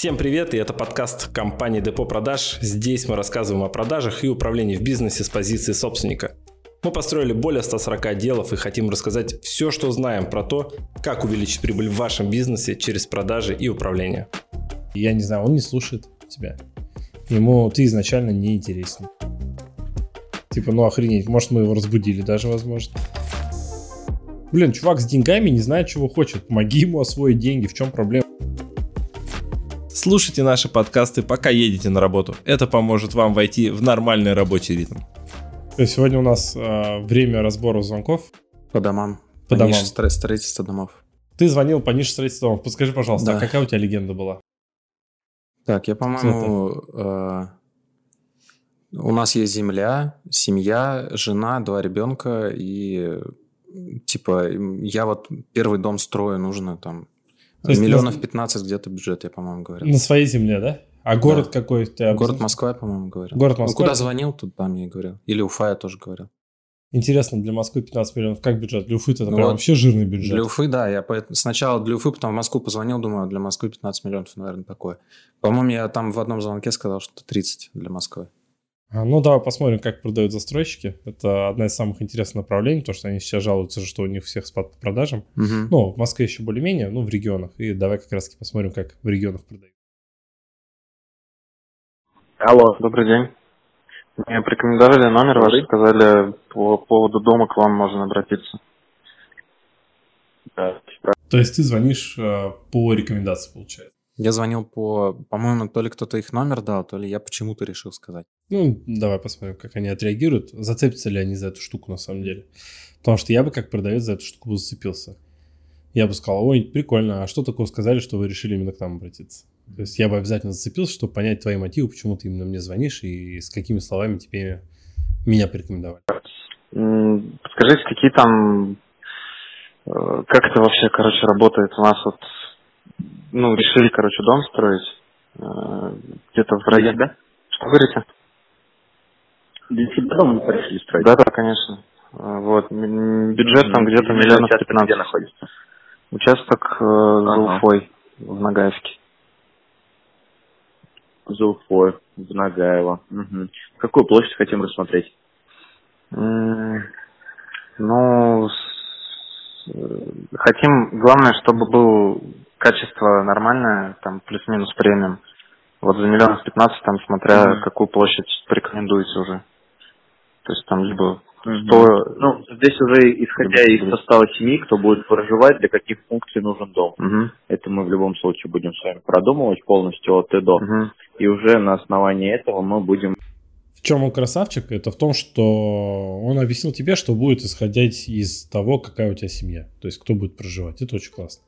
Всем привет, и это подкаст компании Депо Продаж. Здесь мы рассказываем о продажах и управлении в бизнесе с позиции собственника. Мы построили более 140 отделов и хотим рассказать все, что знаем про то, как увеличить прибыль в вашем бизнесе через продажи и управление. Я не знаю, он не слушает тебя. Ему ты изначально не интересен. Типа, ну охренеть, может мы его разбудили даже, возможно. Блин, чувак с деньгами не знает, чего хочет. Помоги ему освоить деньги, в чем проблема? Слушайте наши подкасты, пока едете на работу. Это поможет вам войти в нормальный рабочий ритм. Сегодня у нас э, время разбора звонков. По домам. По, по домам. Нише строительства домов. Ты звонил по нише строительства домов. Подскажи, пожалуйста, а да. а какая у тебя легенда была? Так, я, по-моему, э, у нас есть земля, семья, жена, два ребенка, и типа я вот первый дом строю, нужно там то есть Миллионов на... 15 где-то бюджет, я, по-моему, говорил. На своей земле, да? А город да. какой ты Город Москва, я, по-моему, говорил. Город Москва? Ну, куда звонил, тут там я и говорил. Или Уфа я тоже говорил. Интересно, для Москвы 15 миллионов, как бюджет? Для Уфы это ну, прям вот вообще жирный бюджет. Для Уфы, да, я сначала для Уфы, потом в Москву позвонил, думаю, для Москвы 15 миллионов, наверное, такое. По-моему, я там в одном звонке сказал, что 30 для Москвы. А, ну, давай посмотрим, как продают застройщики. Это одна из самых интересных направлений, потому что они сейчас жалуются, что у них всех спад по продажам. Угу. Ну, в Москве еще более-менее, ну, в регионах. И давай как раз-таки посмотрим, как в регионах продают. Алло, добрый день. Мне порекомендовали номер ваш, сказали, по поводу дома к вам можно обратиться. Да. То есть ты звонишь э, по рекомендации, получается? Я звонил по, по-моему, то ли кто-то их номер дал, то ли я почему-то решил сказать. Ну, давай посмотрим, как они отреагируют. Зацепятся ли они за эту штуку на самом деле. Потому что я бы как продавец за эту штуку бы зацепился. Я бы сказал, ой, прикольно, а что такое сказали, что вы решили именно к нам обратиться? То есть я бы обязательно зацепился, чтобы понять твои мотивы, почему ты именно мне звонишь и с какими словами тебе меня порекомендовали. Подскажите, какие там... Э, как это вообще, короче, работает? У нас вот ну, решили, короче, дом строить. Э, где-то в районе. Да? Что говорите? Для себя дом решили строить? Да, да, конечно. Э, вот. Бюджет там где-то миллионов пятнадцать. Где находится? Участок э, ага. за Уфой, в Нагаевке. За Уфой, в Нагаево. Угу. Какую площадь хотим рассмотреть? Ну, хотим, главное, чтобы был качество нормальное, там плюс-минус премиум. Вот за миллион с 15, там, смотря mm-hmm. какую площадь порекомендуете уже. То есть там либо 100... Mm-hmm. Ну, здесь уже исходя из состава семьи, кто будет проживать, для каких функций нужен дом. Mm-hmm. Это мы в любом случае будем с вами продумывать полностью от и до. Mm-hmm. И уже на основании этого мы будем в чем он красавчик? Это в том, что он объяснил тебе, что будет исходить из того, какая у тебя семья. То есть, кто будет проживать. Это очень классно.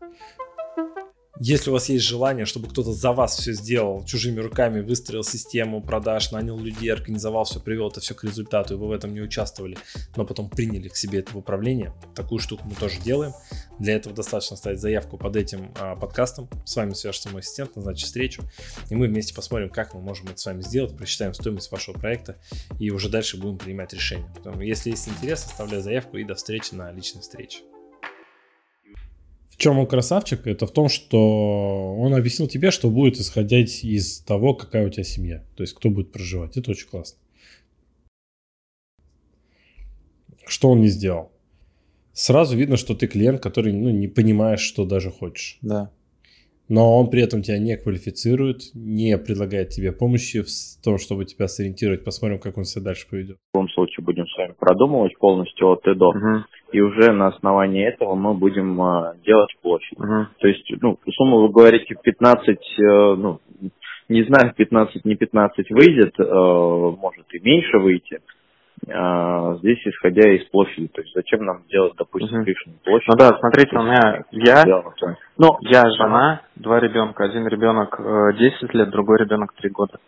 Если у вас есть желание, чтобы кто-то за вас все сделал, чужими руками выстроил систему продаж, нанял людей, организовал все, привел это все к результату, и вы в этом не участвовали, но потом приняли к себе это в управление, такую штуку мы тоже делаем. Для этого достаточно ставить заявку под этим а, подкастом. С вами свяжется мой ассистент, назначит встречу, и мы вместе посмотрим, как мы можем это с вами сделать, просчитаем стоимость вашего проекта, и уже дальше будем принимать решения. Поэтому, если есть интерес, оставляй заявку и до встречи на личной встрече чем он красавчик? Это в том, что он объяснил тебе, что будет исходить из того, какая у тебя семья. То есть, кто будет проживать. Это очень классно. Что он не сделал? Сразу видно, что ты клиент, который ну, не понимаешь, что даже хочешь. Да но он при этом тебя не квалифицирует, не предлагает тебе помощи в том, чтобы тебя сориентировать. Посмотрим, как он себя дальше поведет. В любом случае будем с вами продумывать полностью от и до. Угу. И уже на основании этого мы будем э, делать площадь. Угу. То есть, ну, сумму вы говорите 15, э, ну, не знаю, 15, не 15 выйдет, э, может и меньше выйти. А, здесь исходя из площади. То есть зачем нам делать, допустим, угу. площадь? Ну да, смотрите, у меня я, ну, я жена, два ребенка. Один ребенок 10 э, лет, другой ребенок 3 года.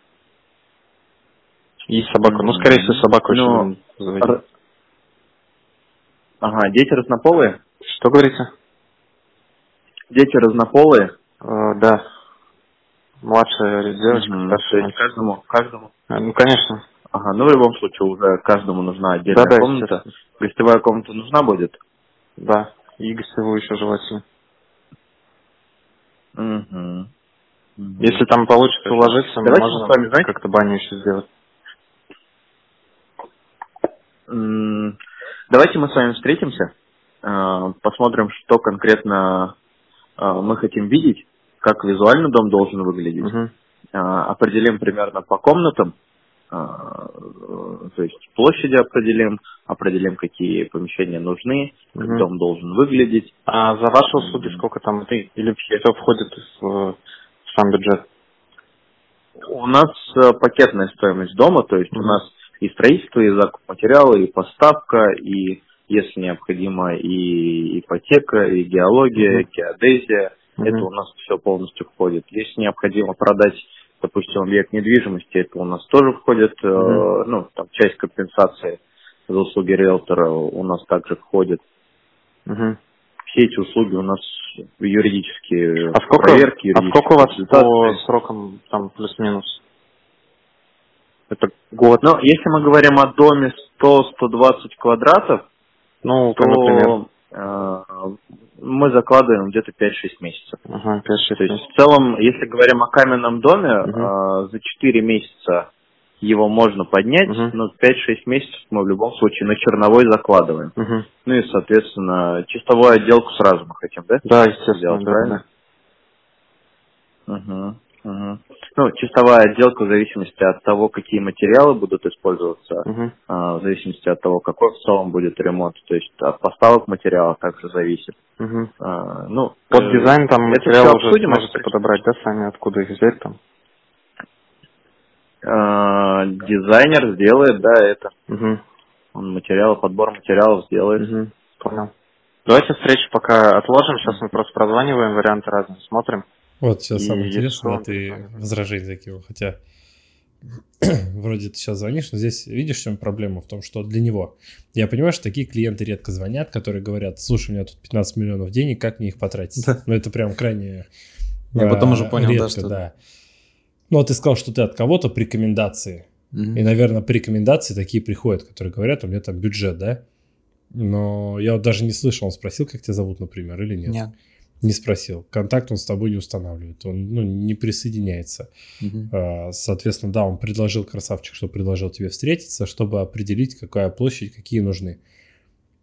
И собака. Ну, скорее всего, собака очень ну, Ага, дети разнополые? Что говорите? Дети разнополые? Э, да. Младшая девочка, угу. старшая. Каждому, каждому? Э, ну, конечно. Ага, ну в любом случае уже каждому нужна отдельная да, комната. Да, Гостевая комната нужна будет? Да, и гостевую еще желательно. Угу. Если там получится уложиться, Давайте можем с вами, знаете- как-то баню еще сделать. Давайте мы с вами встретимся, э, посмотрим, что конкретно э, мы хотим видеть, как визуально дом должен выглядеть. Э, Определим примерно по комнатам, то есть площади определим, определим, какие помещения нужны, как Мгм. дом должен выглядеть. А за ваши услуги сколько там? это Или все входит в, сам бюджет? У нас э, пакетная стоимость дома, то есть у Мгм. нас и строительство, и закуп материала, и поставка, и, если необходимо, и ипотека, и геология, Мгм. геодезия. Мгм. Это у нас все полностью входит. Если необходимо продать, допустим, объект недвижимости, это у нас тоже входит, э, Мгм. ну, там часть компенсации за услуги риэлтора у нас также входит. Мгм. Все эти услуги у нас юридические А сколько, проверки, а сколько у вас по срокам там плюс-минус? Это год. Но если мы говорим о доме 100-120 квадратов, Ну, то например. Э, мы закладываем где-то 5-6 месяцев. Ага, 5-6 То есть в целом, если говорим о каменном доме, э, за 4 месяца его можно поднять, Мгм. но 5-6 месяцев мы в любом случае на черновой закладываем. Мгм. Ну и, соответственно, чистовую отделку сразу мы хотим, да? Да, естественно, Сделать, да, правильно? Мгм, мгм. Ну, чистовая отделка в зависимости от того, какие материалы будут использоваться. Мгм. а, в зависимости от того, какой в целом будет ремонт. То есть от поставок материала также зависит. Мгм. А, Ну, Под э, дизайн там это материал всё уже обсудим, можете подобрать, да, сами, откуда их взять там? а, дизайнер сделает, да, это. Угу. Он материалы, подбор материалов сделает. Угу. Понял. Давайте встречу пока отложим, сейчас мы просто прозваниваем, варианты разные смотрим. Вот сейчас И самое интересное, он ты такой- возражение закинул. Хотя вроде ты сейчас звонишь, но здесь видишь, в чем проблема? В том, что для него. Я понимаю, что такие клиенты редко звонят, которые говорят, слушай, у меня тут 15 миллионов денег, как мне их потратить? Да. Ну, это прям крайне Я потом а, уже понял, да, редко, что- да. Ну, а ты сказал, что ты от кого-то по рекомендации. Мгм. И, наверное, по рекомендации такие приходят, которые говорят, у меня там бюджет, да? Но я вот даже не слышал, он спросил, как тебя зовут, например, или нет? Нет. Не спросил. Контакт он с тобой не устанавливает, он ну, не присоединяется. А, Соответственно, да, он предложил, красавчик, что предложил тебе встретиться, чтобы определить, какая площадь, какие нужны.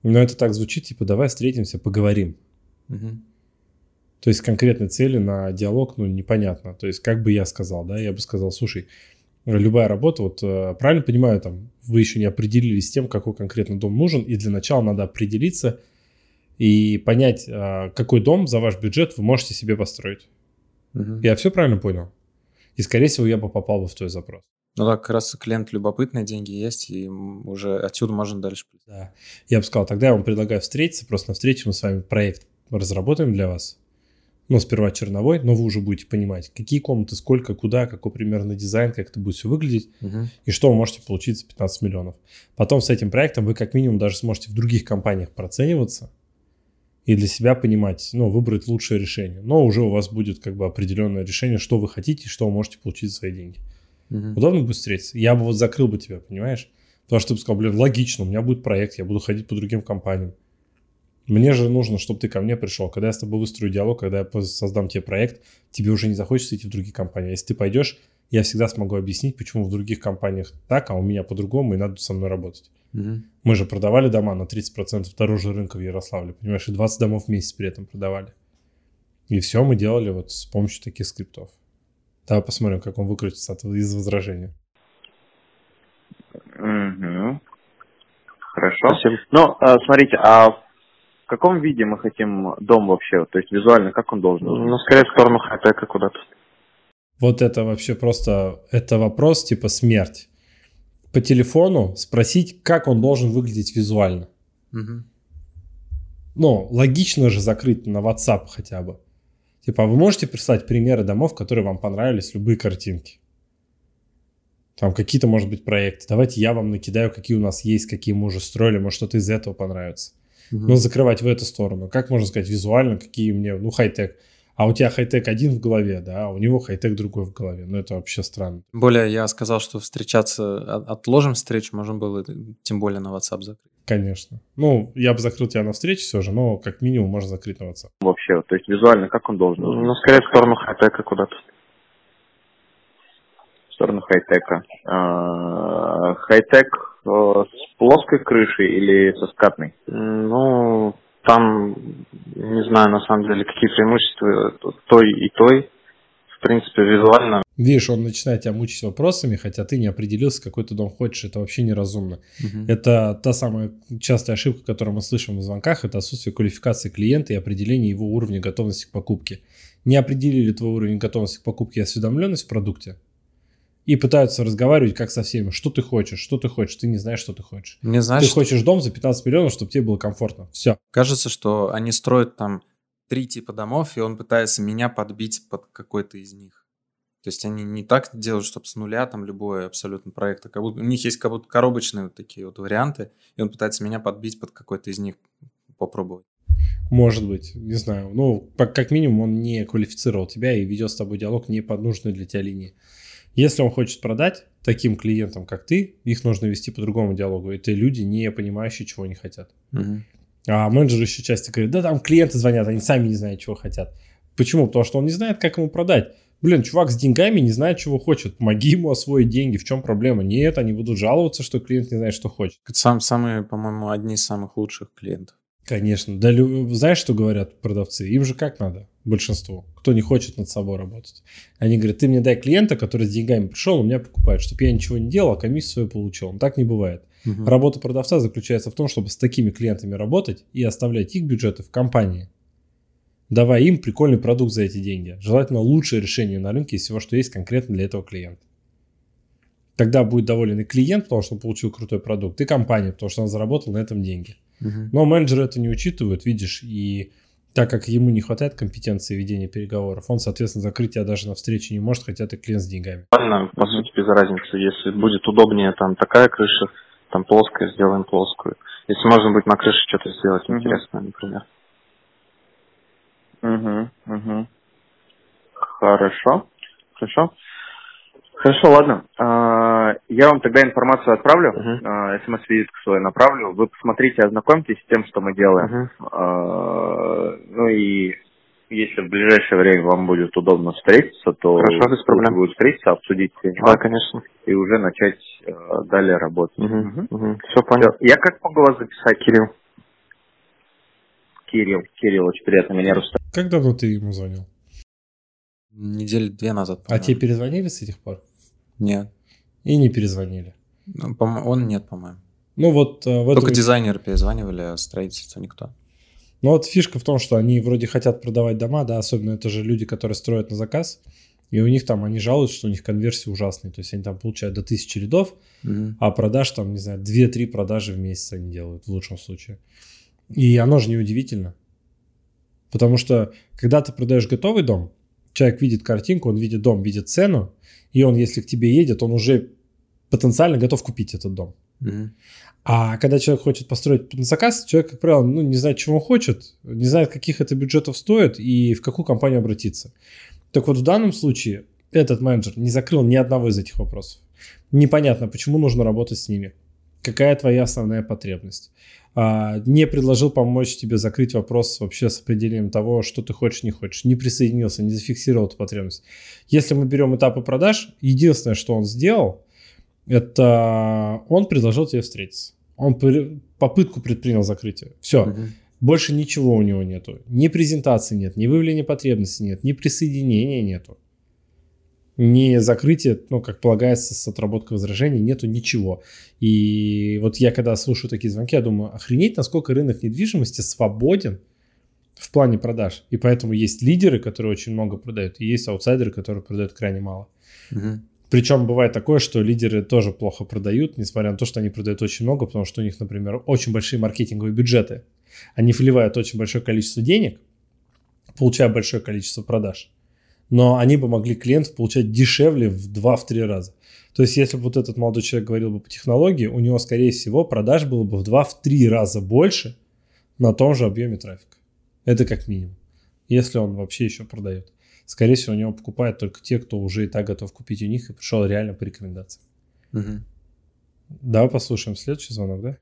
Но это так звучит, типа, давай встретимся, поговорим. Мгм. То есть конкретной цели на диалог, ну, непонятно. То есть как бы я сказал, да, я бы сказал, слушай, любая работа, вот э, правильно понимаю, там, вы еще не определились с тем, какой конкретно дом нужен, и для начала надо определиться и понять, а, какой дом за ваш бюджет вы можете себе построить. Мгм. Я все правильно понял? И, скорее всего, я бы попал бы в твой запрос. Ну да, как раз клиент любопытный, деньги есть, и уже отсюда можно дальше. Да. Я бы сказал, тогда я вам предлагаю встретиться, просто на встрече мы с вами проект разработаем для вас. Ну, сперва черновой, но вы уже будете понимать, какие комнаты, сколько, куда, какой примерно дизайн, как это будет все выглядеть, Мгм. и что вы можете получить за 15 миллионов. Потом с этим проектом вы как минимум даже сможете в других компаниях процениваться и для себя понимать, ну, выбрать лучшее решение. Но уже у вас будет как бы определенное решение, что вы хотите что вы можете получить за свои деньги. Мгм. Удобно будет встретиться? Я бы вот закрыл бы тебя, понимаешь? Потому что ты бы сказал, блин, логично, у меня будет проект, я буду ходить по другим компаниям. Мне же нужно, чтобы ты ко мне пришел. Когда я с тобой выстрою диалог, когда я создам тебе проект, тебе уже не захочется идти в другие компании. Если ты пойдешь, я всегда смогу объяснить, почему в других компаниях так, а у меня по-другому, и надо со мной работать. Мгм. Мы же продавали дома на 30% дороже рынка в Ярославле, понимаешь, и 20 домов в месяц при этом продавали. И все мы делали вот с помощью таких скриптов. Давай посмотрим, как он выкрутится от, из возражения. Мгм. Хорошо. Спасибо. Ну, а, смотрите, а в каком виде мы хотим дом вообще? То есть визуально, как он должен быть? Ну, скорее в сторону хай-тека куда-то. Вот это вообще просто, это вопрос типа смерть. По телефону спросить, как он должен выглядеть визуально. Мгм. Ну, логично же закрыть на WhatsApp хотя бы. Типа, а вы можете прислать примеры домов, которые вам понравились, любые картинки? Там какие-то, может быть, проекты. Давайте я вам накидаю, какие у нас есть, какие мы уже строили, может, что-то из этого понравится. Мгм. Ну, закрывать в эту сторону. Как можно сказать визуально, какие мне, ну, хай-тек. А у тебя хай-тек один в голове, да, а у него хай-тек другой в голове. Ну, это вообще странно. Тем более я сказал, что встречаться, от- отложим встречу, можно было тем более на WhatsApp закрыть. Конечно. Ну, я бы закрыл тебя на встрече все же, но как минимум можно закрыть на WhatsApp. вообще? То есть визуально, как он должен? Ну, скорее в сторону хай-тека куда-то. сторону хай-тека. А, хай-тек э, с плоской крышей или со скатной? Ну, там, не знаю, на самом деле, какие преимущества той и той. В принципе, визуально. Видишь, он начинает тебя мучить вопросами, хотя ты не определился, какой ты дом хочешь. Это вообще неразумно. Угу. Это та самая частая ошибка, которую мы слышим в звонках, это отсутствие квалификации клиента и определение его уровня готовности к покупке. Не определили твой уровень готовности к покупке и осведомленность в продукте, и пытаются разговаривать как со всеми. Что ты хочешь, что ты хочешь, ты не знаешь, что ты хочешь. Не знаешь, ты что... хочешь дом за 15 миллионов, чтобы тебе было комфортно. Все. Кажется, что они строят там три типа домов, и он пытается меня подбить под какой-то из них. То есть они не так делают, чтобы с нуля там любой абсолютно проект, а как будто у них есть как будто коробочные вот такие вот варианты, и он пытается меня подбить под какой-то из них попробовать. Может быть, не знаю. Ну, как минимум, он не квалифицировал тебя и ведет с тобой диалог не под нужной для тебя линии. Если он хочет продать таким клиентам, как ты, их нужно вести по другому диалогу. Это люди, не понимающие, чего они хотят. Угу. А менеджеры еще часто говорят, да там клиенты звонят, они сами не знают, чего хотят. Почему? Потому что он не знает, как ему продать. Блин, чувак с деньгами не знает, чего хочет. Помоги ему освоить деньги. В чем проблема? Нет, они будут жаловаться, что клиент не знает, что хочет. Это сам, самые, по-моему, одни из самых лучших клиентов. Конечно. Да, знаешь, что говорят продавцы? Им же как надо? большинство, кто не хочет над собой работать. Они говорят, ты мне дай клиента, который с деньгами пришел, у меня покупает, чтобы я ничего не делал, а комиссию свою получил. Но так не бывает. Угу. Работа продавца заключается в том, чтобы с такими клиентами работать и оставлять их бюджеты в компании. Давая им прикольный продукт за эти деньги. Желательно лучшее решение на рынке из всего, что есть конкретно для этого клиента. Тогда будет доволен и клиент, потому что он получил крутой продукт, и компания, потому что она заработала на этом деньги. Угу. Но менеджеры это не учитывают, видишь, и так как ему не хватает компетенции ведения переговоров, он, соответственно, закрыть тебя даже на встрече не может, хотя ты клиент с деньгами. Ладно, по сути, без разницы. Если будет удобнее там такая крыша, там плоская, сделаем плоскую. Если можно будет на крыше что-то сделать uh интересное, например. Угу, угу. Хорошо, хорошо. Хорошо, ладно. А, я вам тогда информацию отправлю, uh-huh. смс-визитку свою направлю. Вы посмотрите, ознакомьтесь с тем, что мы делаем. Uh-huh. Ну и если в ближайшее время вам будет удобно встретиться, то Хорошо, без проблем. будет встретиться, обсудить все Да, конечно. И уже начать э, далее работать. Угу, угу. Все понял. Я как могу вас записать, Кирилл? Кирилл, Кирилл, очень приятно меня Рустам. Как давно ты ему звонил? Недели две назад. А тебе перезвонили с этих пор? Нет. И не перезвонили? Ну, он нет, по-моему. Ну вот э, в этом... Только дизайнеры перезванивали, а строительство никто. Ну вот фишка в том, что они вроде хотят продавать дома, да, особенно это же люди, которые строят на заказ, и у них там, они жалуются, что у них конверсии ужасные, то есть они там получают до тысячи рядов, угу. а продаж там, не знаю, 2-3 продажи в месяц они делают в лучшем случае. И оно же неудивительно, потому что когда ты продаешь готовый дом, человек видит картинку, он видит дом, видит цену, и он, если к тебе едет, он уже потенциально готов купить этот дом. Mm-hmm. А когда человек хочет построить на заказ, человек, как правило, ну, не знает, чего он хочет, не знает, каких это бюджетов стоит и в какую компанию обратиться. Так вот, в данном случае этот менеджер не закрыл ни одного из этих вопросов. Непонятно, почему нужно работать с ними. Какая твоя основная потребность? А, не предложил помочь тебе закрыть вопрос вообще с определением того, что ты хочешь, не хочешь, не присоединился, не зафиксировал эту потребность. Если мы берем этапы продаж, единственное, что он сделал, это он предложил тебе встретиться. Он попытку предпринял закрытия. Все. Угу. Больше ничего у него нету. Ни презентации нет, ни выявления потребности нет, ни присоединения нету не закрытие, ну, как полагается, с отработкой возражений, нету ничего. И вот я когда слушаю такие звонки, я думаю, охренеть, насколько рынок недвижимости свободен в плане продаж. И поэтому есть лидеры, которые очень много продают, и есть аутсайдеры, которые продают крайне мало. Угу. Причем бывает такое, что лидеры тоже плохо продают, несмотря на то, что они продают очень много, потому что у них, например, очень большие маркетинговые бюджеты. Они вливают очень большое количество денег, получая большое количество продаж но они бы могли клиентов получать дешевле в 2-3 раза. То есть, если бы вот этот молодой человек говорил бы по технологии, у него, скорее всего, продаж было бы в 2-3 раза больше на том же объеме трафика. Это как минимум. Если он вообще еще продает. Скорее всего, у него покупают только те, кто уже и так готов купить у них и пришел реально по рекомендациям. Угу. Давай послушаем следующий звонок, да?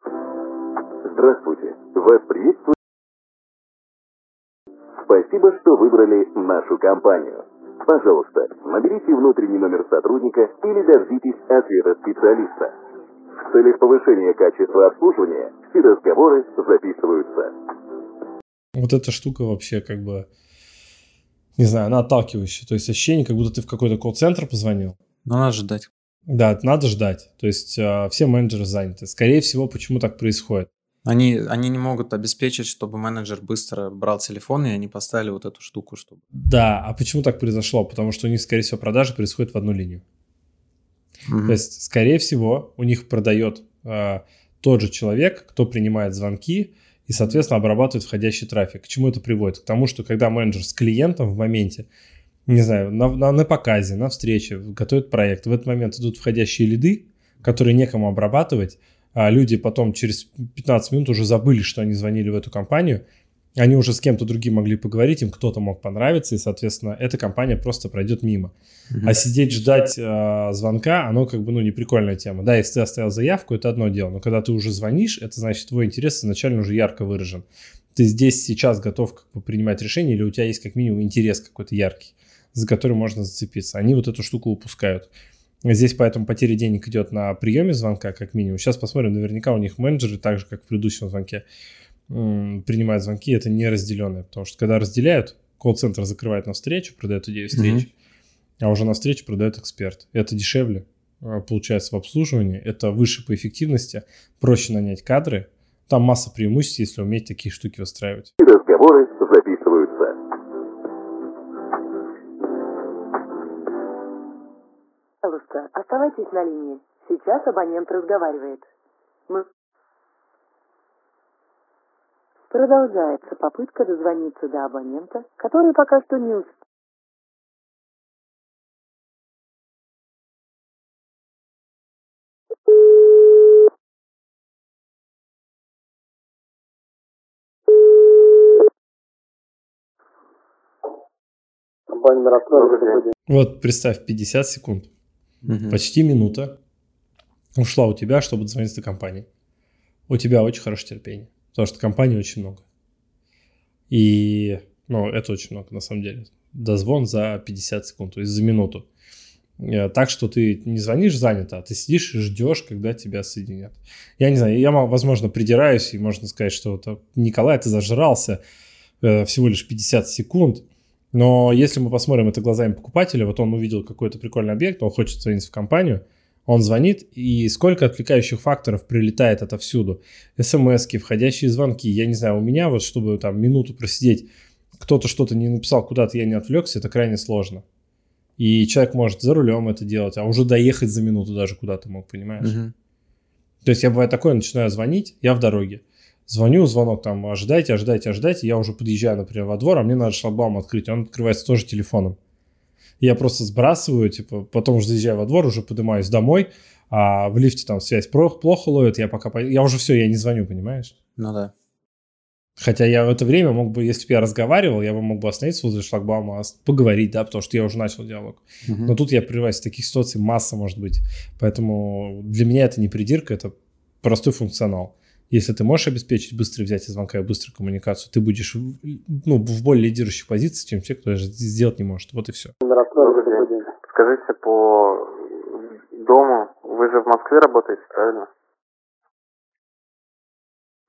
Здравствуйте. Вас приветствует Спасибо, что выбрали нашу компанию. Пожалуйста, наберите внутренний номер сотрудника или дождитесь ответа специалиста. В целях повышения качества обслуживания все разговоры записываются. Вот эта штука вообще как бы, не знаю, она отталкивающая. То есть ощущение, как будто ты в какой-то колл-центр позвонил. Но надо ждать. Да, надо ждать. То есть э, все менеджеры заняты. Скорее всего, почему так происходит? Они, они не могут обеспечить, чтобы менеджер быстро брал телефон, и они поставили вот эту штуку, чтобы... Да, а почему так произошло? Потому что у них, скорее всего, продажи происходят в одну линию. Mm-hmm. То есть, скорее всего, у них продает э, тот же человек, кто принимает звонки и, соответственно, обрабатывает входящий трафик. К чему это приводит? К тому, что когда менеджер с клиентом в моменте, не знаю, на, на, на показе, на встрече, готовит проект, в этот момент идут входящие лиды, которые некому обрабатывать, а люди потом через 15 минут уже забыли, что они звонили в эту компанию, они уже с кем-то другим могли поговорить, им кто-то мог понравиться, и, соответственно, эта компания просто пройдет мимо. Mm-hmm. А сидеть ждать э, звонка, оно как бы, ну, не прикольная тема. Да, если ты оставил заявку, это одно дело, но когда ты уже звонишь, это значит, твой интерес изначально уже ярко выражен. Ты здесь сейчас готов как бы принимать решение, или у тебя есть как минимум интерес какой-то яркий, за который можно зацепиться. Они вот эту штуку упускают. Здесь поэтому потеря денег идет на приеме звонка, как минимум. Сейчас посмотрим, наверняка у них менеджеры, так же, как в предыдущем звонке, принимают звонки, это не разделенное. Потому что когда разделяют, колл-центр закрывает на встречу, продает идею встречи, mm-hmm. а уже на встречу продает эксперт. Это дешевле, а, получается, в обслуживании, это выше по эффективности, проще нанять кадры, там масса преимуществ, если уметь такие штуки выстраивать. Разговоры Пожалуйста, оставайтесь на линии. Сейчас абонент разговаривает. Мы... Продолжается попытка дозвониться до абонента, который пока что не успел. Вот представь, 50 секунд, угу. почти минута ушла у тебя, чтобы дозвониться до компании. У тебя очень хорошее терпение, потому что компаний очень много. И, ну, это очень много на самом деле. Дозвон за 50 секунд, то есть за минуту. Э, так что ты не звонишь занято, а ты сидишь и ждешь, когда тебя соединят. Я не знаю, я, возможно, придираюсь, и можно сказать, что вот, Николай, ты зажрался э, всего лишь 50 секунд, но если мы посмотрим это глазами покупателя, вот он увидел какой-то прикольный объект, он хочет звонить в компанию, он звонит, и сколько отвлекающих факторов прилетает отовсюду. смс входящие звонки. Я не знаю, у меня вот, чтобы там минуту просидеть, кто-то что-то не написал, куда-то я не отвлекся, это крайне сложно. И человек может за рулем это делать, а уже доехать за минуту даже куда-то мог, понимаешь? Угу. То есть я бывает такое, начинаю звонить, я в дороге. Звоню, звонок там, ожидайте, ожидайте, ожидайте. Я уже подъезжаю, например, во двор, а мне надо шлагбаум открыть. Он открывается тоже телефоном. Я просто сбрасываю, типа, потом уже заезжаю во двор, уже поднимаюсь домой, а в лифте там связь плохо ловит, я пока... Я уже все, я не звоню, понимаешь? Ну да. Хотя я в это время мог бы, если бы я разговаривал, я бы мог бы остановиться возле шлагбаума, поговорить, да, потому что я уже начал диалог. Угу. Но тут я прерываюсь, таких ситуаций масса может быть. Поэтому для меня это не придирка, это простой функционал. Если ты можешь обеспечить быстрое взятие звонка и быструю коммуникацию, ты будешь ну, в более лидирующей позиции, чем те, кто даже сделать не может. Вот и все. Скажите, по дому, вы же в Москве работаете, правильно?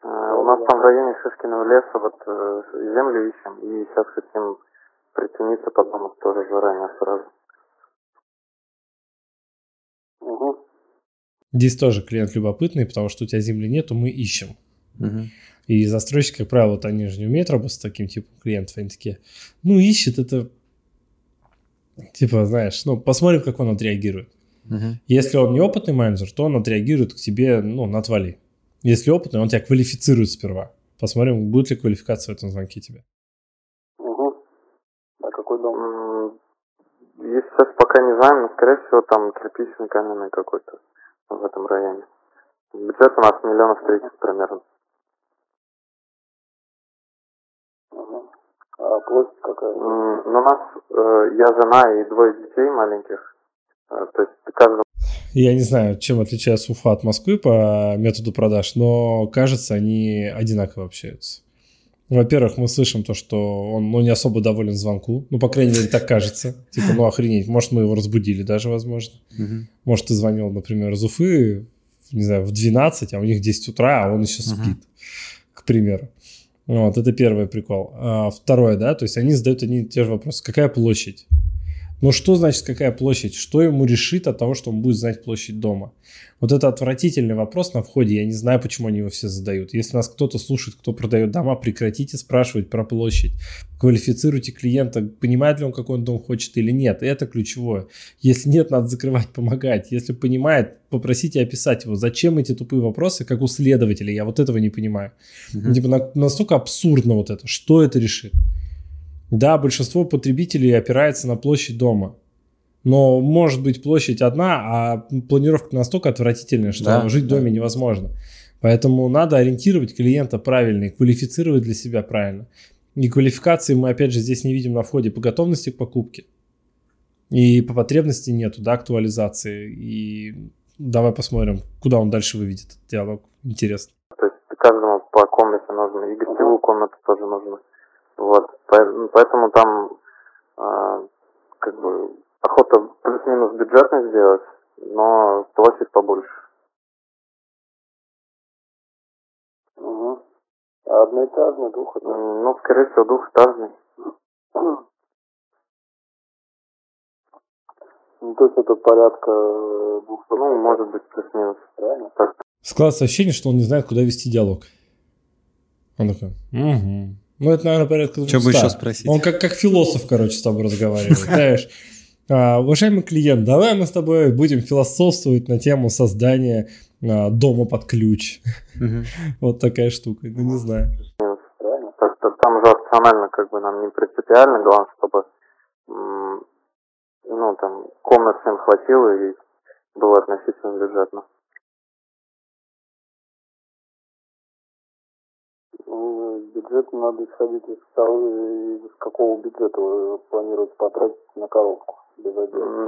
Э, у нас там в районе Шишкиного леса вот э, землю ищем, и сейчас хотим прицениться по дому тоже заранее сразу. Угу. Здесь тоже клиент любопытный, потому что у тебя земли нету, мы ищем. Угу. И застройщики, как правило, вот они же не умеют работать с таким типом клиентов. Они такие, ну, ищет это, типа, знаешь, ну, посмотрим, как он отреагирует. Угу. Если он неопытный менеджер, то он отреагирует к тебе, ну, на отвали. Если опытный, он тебя квалифицирует сперва. Посмотрим, будет ли квалификация в этом звонке тебе. Угу. А какой дом? Если сейчас пока не знаем, но, скорее всего, там кирпичный каменный какой-то в этом районе. Бюджет у нас миллионов тридцать примерно. А площадь какая? Ну, у нас э, я жена и двое детей маленьких. Э, то есть каждому я не знаю, чем отличается Уфа от Москвы по методу продаж, но кажется, они одинаково общаются. Во-первых, мы слышим то, что он ну, не особо доволен звонку. Ну, по крайней мере, так кажется. Типа, ну, охренеть. Может, мы его разбудили даже, возможно. Мгм. Может, ты звонил, например, из Уфы, не знаю, в 12, а у них 10 утра, а он еще спит, к примеру. Вот, это первый прикол. А второе, да, то есть они задают одни и те же вопросы. Какая площадь? Ну, что значит какая площадь? Что ему решит от того, что он будет знать площадь дома? Вот это отвратительный вопрос на входе. Я не знаю, почему они его все задают. Если нас кто-то слушает, кто продает дома, прекратите спрашивать про площадь. Квалифицируйте клиента, понимает ли он, какой он дом хочет или нет. Это ключевое. Если нет, надо закрывать, помогать. Если понимает, попросите описать его. Зачем эти тупые вопросы, как у следователя? Я вот этого не понимаю. Мгм. Типа на- настолько абсурдно вот это. Что это решит? Да, большинство потребителей опирается на площадь дома. Но может быть площадь одна, а планировка настолько отвратительная, что Да, жить в да. доме невозможно. Поэтому надо ориентировать клиента правильно и квалифицировать для себя правильно. И квалификации мы, опять же, здесь не видим на входе по готовности к покупке. И по потребности нету, да, актуализации. И давай посмотрим, куда он дальше выведет этот диалог. Интересно. То есть каждому по комнате нужно, и гостевую комнату тоже нужно. Вот, По- поэтому там а, как бы охота плюс-минус бюджетно сделать, но площадь побольше. Угу. А одноэтажный, двухэтажный? Ну, скорее всего, двухэтажный. Ну, то есть это порядка э, двух Ну, может быть, плюс-минус. правильно? Так, Складывается ощущение, что он не знает, куда вести диалог. Он такой, угу. Ну, это, наверное, порядка Чё бы 200. еще спросить? Он как, как философ, короче, с тобой разговаривает. Знаешь, «А, уважаемый клиент, давай мы с тобой будем философствовать на тему создания а, дома под ключ. Мгм. Вот такая штука. Ну, не знаю. Что там же опционально, как бы нам не принципиально, главное, чтобы ну, там, комнат всем хватило и было относительно бюджетно. Бюджет надо исходить из того, из какого бюджета вы планируете потратить на коробку.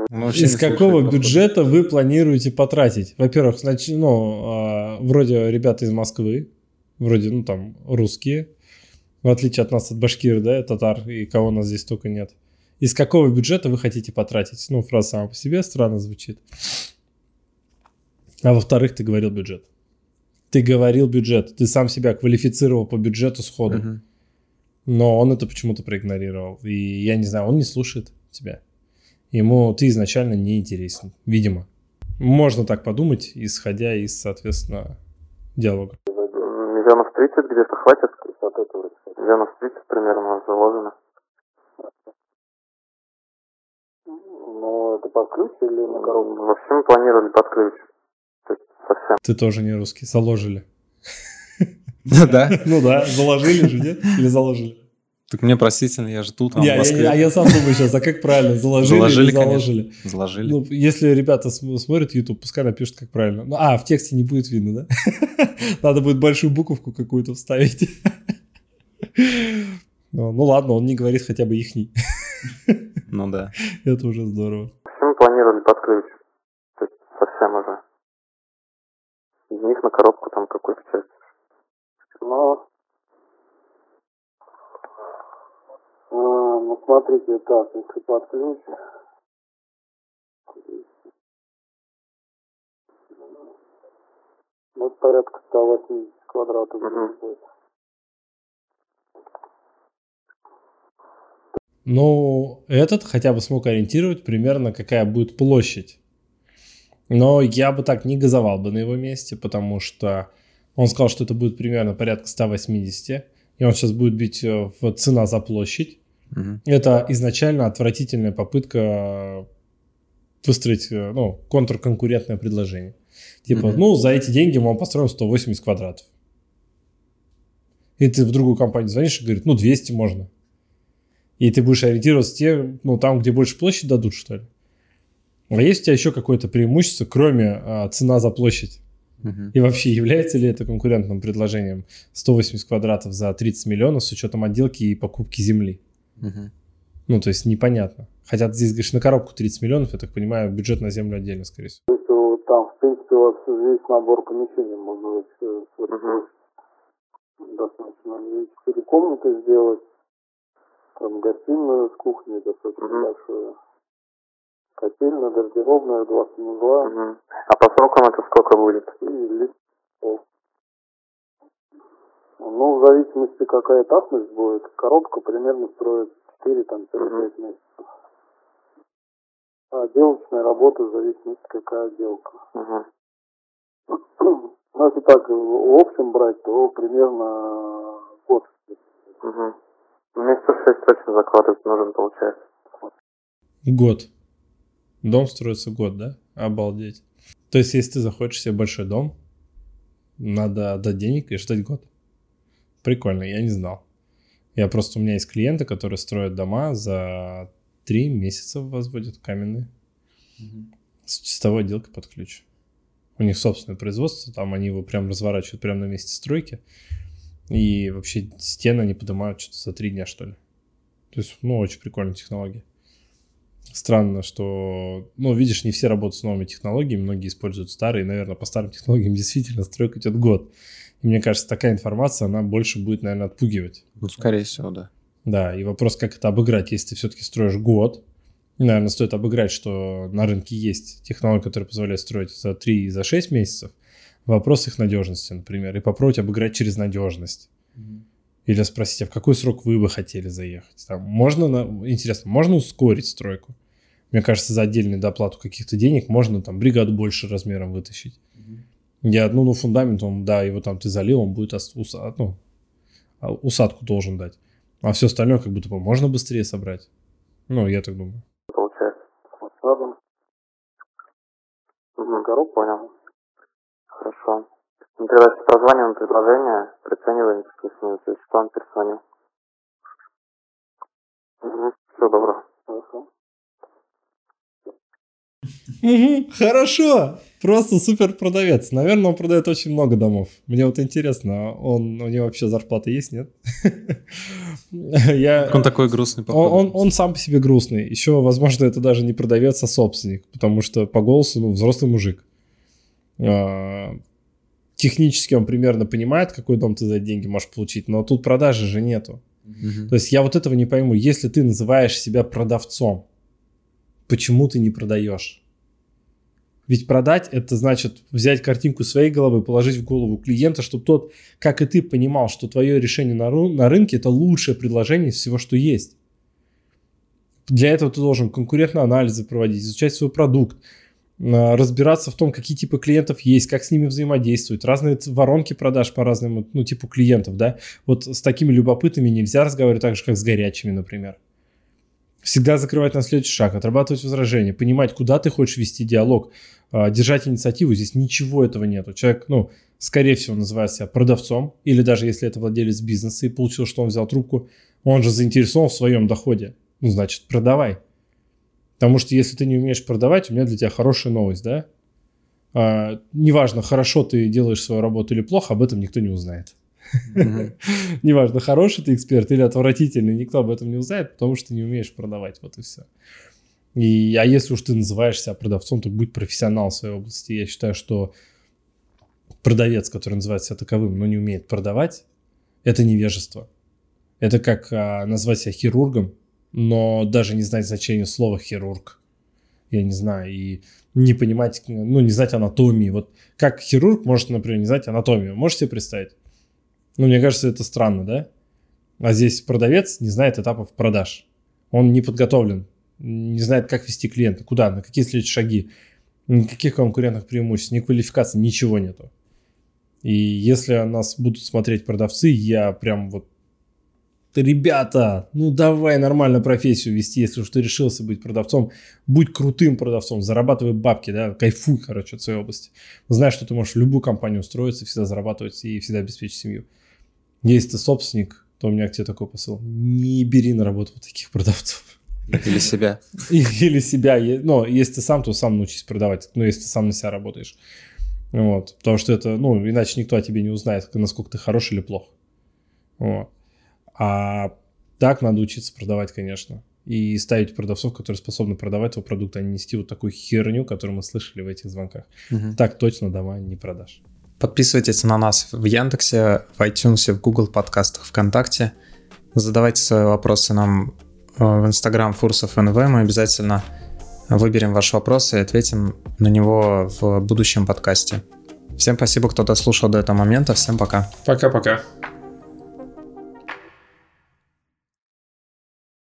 Вообще Из какого бюджета вы планируете потратить? Во-первых, значит, ну, а, вроде ребята из Москвы, вроде, ну, там, русские, в отличие от нас, от башкир, да, татар, и кого у нас здесь только нет. Из какого бюджета вы хотите потратить? Ну, фраза сама по себе странно звучит. А во-вторых, ты говорил бюджет. Ты говорил бюджет. Ты сам себя квалифицировал по бюджету сходу. Мгм. Но он это почему-то проигнорировал. И я не знаю, он не слушает тебя. Ему ты изначально не интересен, видимо. Можно так подумать, исходя из, соответственно, диалога. Миллионов 30 где-то хватит? От этого. Миллионов 30 примерно заложено. Ну, это под ключ или на коробку? Вообще мы планировали под ключ. Совсем. Ты тоже не русский, заложили. Да? Ну да, заложили же, нет? Или заложили? Так мне простительно, я же тут, а в Я- я- Москве. а я сам думаю сейчас, а как правильно, заложили Заложили, или конечно. заложили? Заложили. Ну, если ребята см- смотрят YouTube, пускай напишут, как правильно. Ну, а, в тексте не будет видно, да? Надо будет большую буковку какую-то вставить. Ну, ну ладно, он не говорит хотя бы ихний. Ну да. Это уже здорово. Мы планировали под ключ. То есть совсем уже. Из них на коробку там какую-то часть. Ну, а, ну, смотрите, так, если под ключ, ну, это порядка 180 квадратов будет. Ну, этот хотя бы смог ориентировать примерно, какая будет площадь. Но я бы так не газовал бы на его месте, потому что он сказал, что это будет примерно порядка 180, и он сейчас будет бить э, в цена за площадь. Мгм. Это изначально отвратительная попытка выстроить, э, ну, контрконкурентное предложение. Типа, Мгм. ну, за эти деньги мы вам построим 180 квадратов. И ты в другую компанию звонишь и говорит, ну, 200 можно. И ты будешь ориентироваться те, ну, там, где больше площадь дадут, что ли. А есть у тебя еще какое-то преимущество, кроме а, цена за площадь? Мгм. И вообще, является ли это конкурентным предложением 180 квадратов за 30 миллионов с учетом отделки и покупки земли? Мгм. Ну, то есть непонятно. Хотя ты здесь говоришь на коробку 30 миллионов, я так понимаю, бюджет на землю отдельно, скорее всего. То есть вот там, в принципе, у вас весь набор помещений может быть. э, с этой Мгм. достаточно и четыре комнаты сделать. Там гостиную с кухней достаточно Мгм. большую. Котельная, гардеробная, два санузла Мгм. А по срокам это сколько будет? и. Ну, в зависимости, какая этапность будет, коробка примерно строит 4 там 5 месяцев. А отделочная работа в зависимости, какая отделка. Мгм. Ну, если так в общем брать, то примерно год. Мгм. Месяцев шесть точно закладывать нужен, получается. Год. Дом строится год, да? Обалдеть. То есть, если ты захочешь себе большой дом, надо отдать денег и ждать год. Прикольно, я не знал. Я просто, у меня есть клиенты, которые строят дома за три месяца возводят каменные. С чистовой отделкой под ключ. У них собственное производство, там они его прям разворачивают прямо на месте стройки. И вообще стены они поднимают что-то за три дня, что ли. То есть, ну, очень прикольная технология. Странно, что, ну, видишь, не все работают с новыми технологиями, многие используют старые, наверное, по старым технологиям действительно стройка идет год. И мне кажется, такая информация, она больше будет, наверное, отпугивать. Ну, скорее всего, да. Да, и вопрос, как это обыграть, если ты все-таки строишь год. Наверное, стоит обыграть, что на рынке есть технологии, которые позволяют строить за 3 и за 6 месяцев. Вопрос их надежности, например, и попробовать обыграть через надежность. Или спросить, а в какой срок вы бы хотели заехать? Там, можно, на- интересно, можно ускорить стройку? Мне кажется, за отдельную доплату каких-то денег можно там бригаду больше размером вытащить. Я, ну, ну, фундамент, он, да, его там ты залил, он будет ос- уса- ну, а, усадку должен дать. А все остальное как будто бы можно быстрее собрать. Ну, я так думаю. Получается. Рядом Мгм. Коробку понял. Хорошо. Ну, тогда прозваниваем предложение, прицениваем плюс-минус, если что, он перезвонил. Угу. Всего доброго. хорошо. хорошо. Просто супер продавец. Наверное, он продает очень много домов. Мне вот интересно, он, у него вообще зарплата есть, нет? Я... Он такой грустный, Он, он, он сам по себе грустный. Еще, возможно, это даже не продавец, а собственник, потому что по голосу, ну, взрослый мужик. Технически он примерно понимает, какой дом ты за деньги можешь получить, но тут продажи же нету. Мгм. То есть я вот этого не пойму. Если ты называешь себя продавцом, почему ты не продаешь? Ведь продать это значит взять картинку своей головы, положить в голову клиента, чтобы тот, как и ты, понимал, что твое решение на, ру- на рынке это лучшее предложение из всего, что есть. Для этого ты должен конкурентные анализы проводить, изучать свой продукт, разбираться в том, какие типы клиентов есть, как с ними взаимодействовать, разные воронки продаж по разному ну, типу клиентов, да. Вот с такими любопытными нельзя разговаривать так же, как с горячими, например. Всегда закрывать на следующий шаг, отрабатывать возражения, понимать, куда ты хочешь вести диалог, а, держать инициативу. Здесь ничего этого нету. Человек, ну, скорее всего, называет себя продавцом, или даже если это владелец бизнеса и получил, что он взял трубку, он же заинтересован в своем доходе. Ну, значит, продавай. Потому что если ты не умеешь продавать, у меня для тебя хорошая новость, да? А, неважно, хорошо ты делаешь свою работу или плохо, об этом никто не узнает. Неважно, хороший ты эксперт или отвратительный, никто об этом не узнает, потому что ты не умеешь продавать, вот и все. И, а если уж ты называешь себя продавцом, то будь профессионал в своей области. Я считаю, что продавец, который называет себя таковым, но не умеет продавать, это невежество. Это как а, назвать себя хирургом, но даже не знать значение слова хирург. Я не знаю, и не понимать, ну, не знать анатомии. Вот как хирург может, например, не знать анатомию. Можете представить? Ну, мне кажется, это странно, да? А здесь продавец не знает этапов продаж. Он не подготовлен, не знает, как вести клиента, куда, на какие следующие шаги, никаких конкурентных преимуществ, ни квалификации, ничего нету. И если нас будут смотреть продавцы, я прям вот ребята, ну давай нормально профессию вести, если уж ты решился быть продавцом, будь крутым продавцом, зарабатывай бабки, да, кайфуй, короче, от своей области. Знаешь, что ты можешь в любую компанию устроиться, всегда зарабатывать и всегда обеспечить семью. Если ты собственник, то у меня к тебе такой посыл. Не бери на работу вот таких продавцов. Или себя. Или себя. Но если ты сам, то сам научись продавать. Ну, если ты сам на себя работаешь. Вот. Потому что это, ну, иначе никто о тебе не узнает, насколько ты хорош или плох. Вот. А так надо учиться продавать, конечно. И ставить продавцов, которые способны продавать твой продукт, а не нести вот такую херню, которую мы слышали в этих звонках. Мгм. Так точно дома не продашь. Подписывайтесь на нас в Яндексе, в iTunes, в Google подкастах, ВКонтакте. Задавайте свои вопросы нам э, в Instagram Фурсов НВ. Мы обязательно выберем ваш вопрос и ответим на него в будущем подкасте. Всем спасибо, кто дослушал до этого момента. Всем пока. Пока-пока.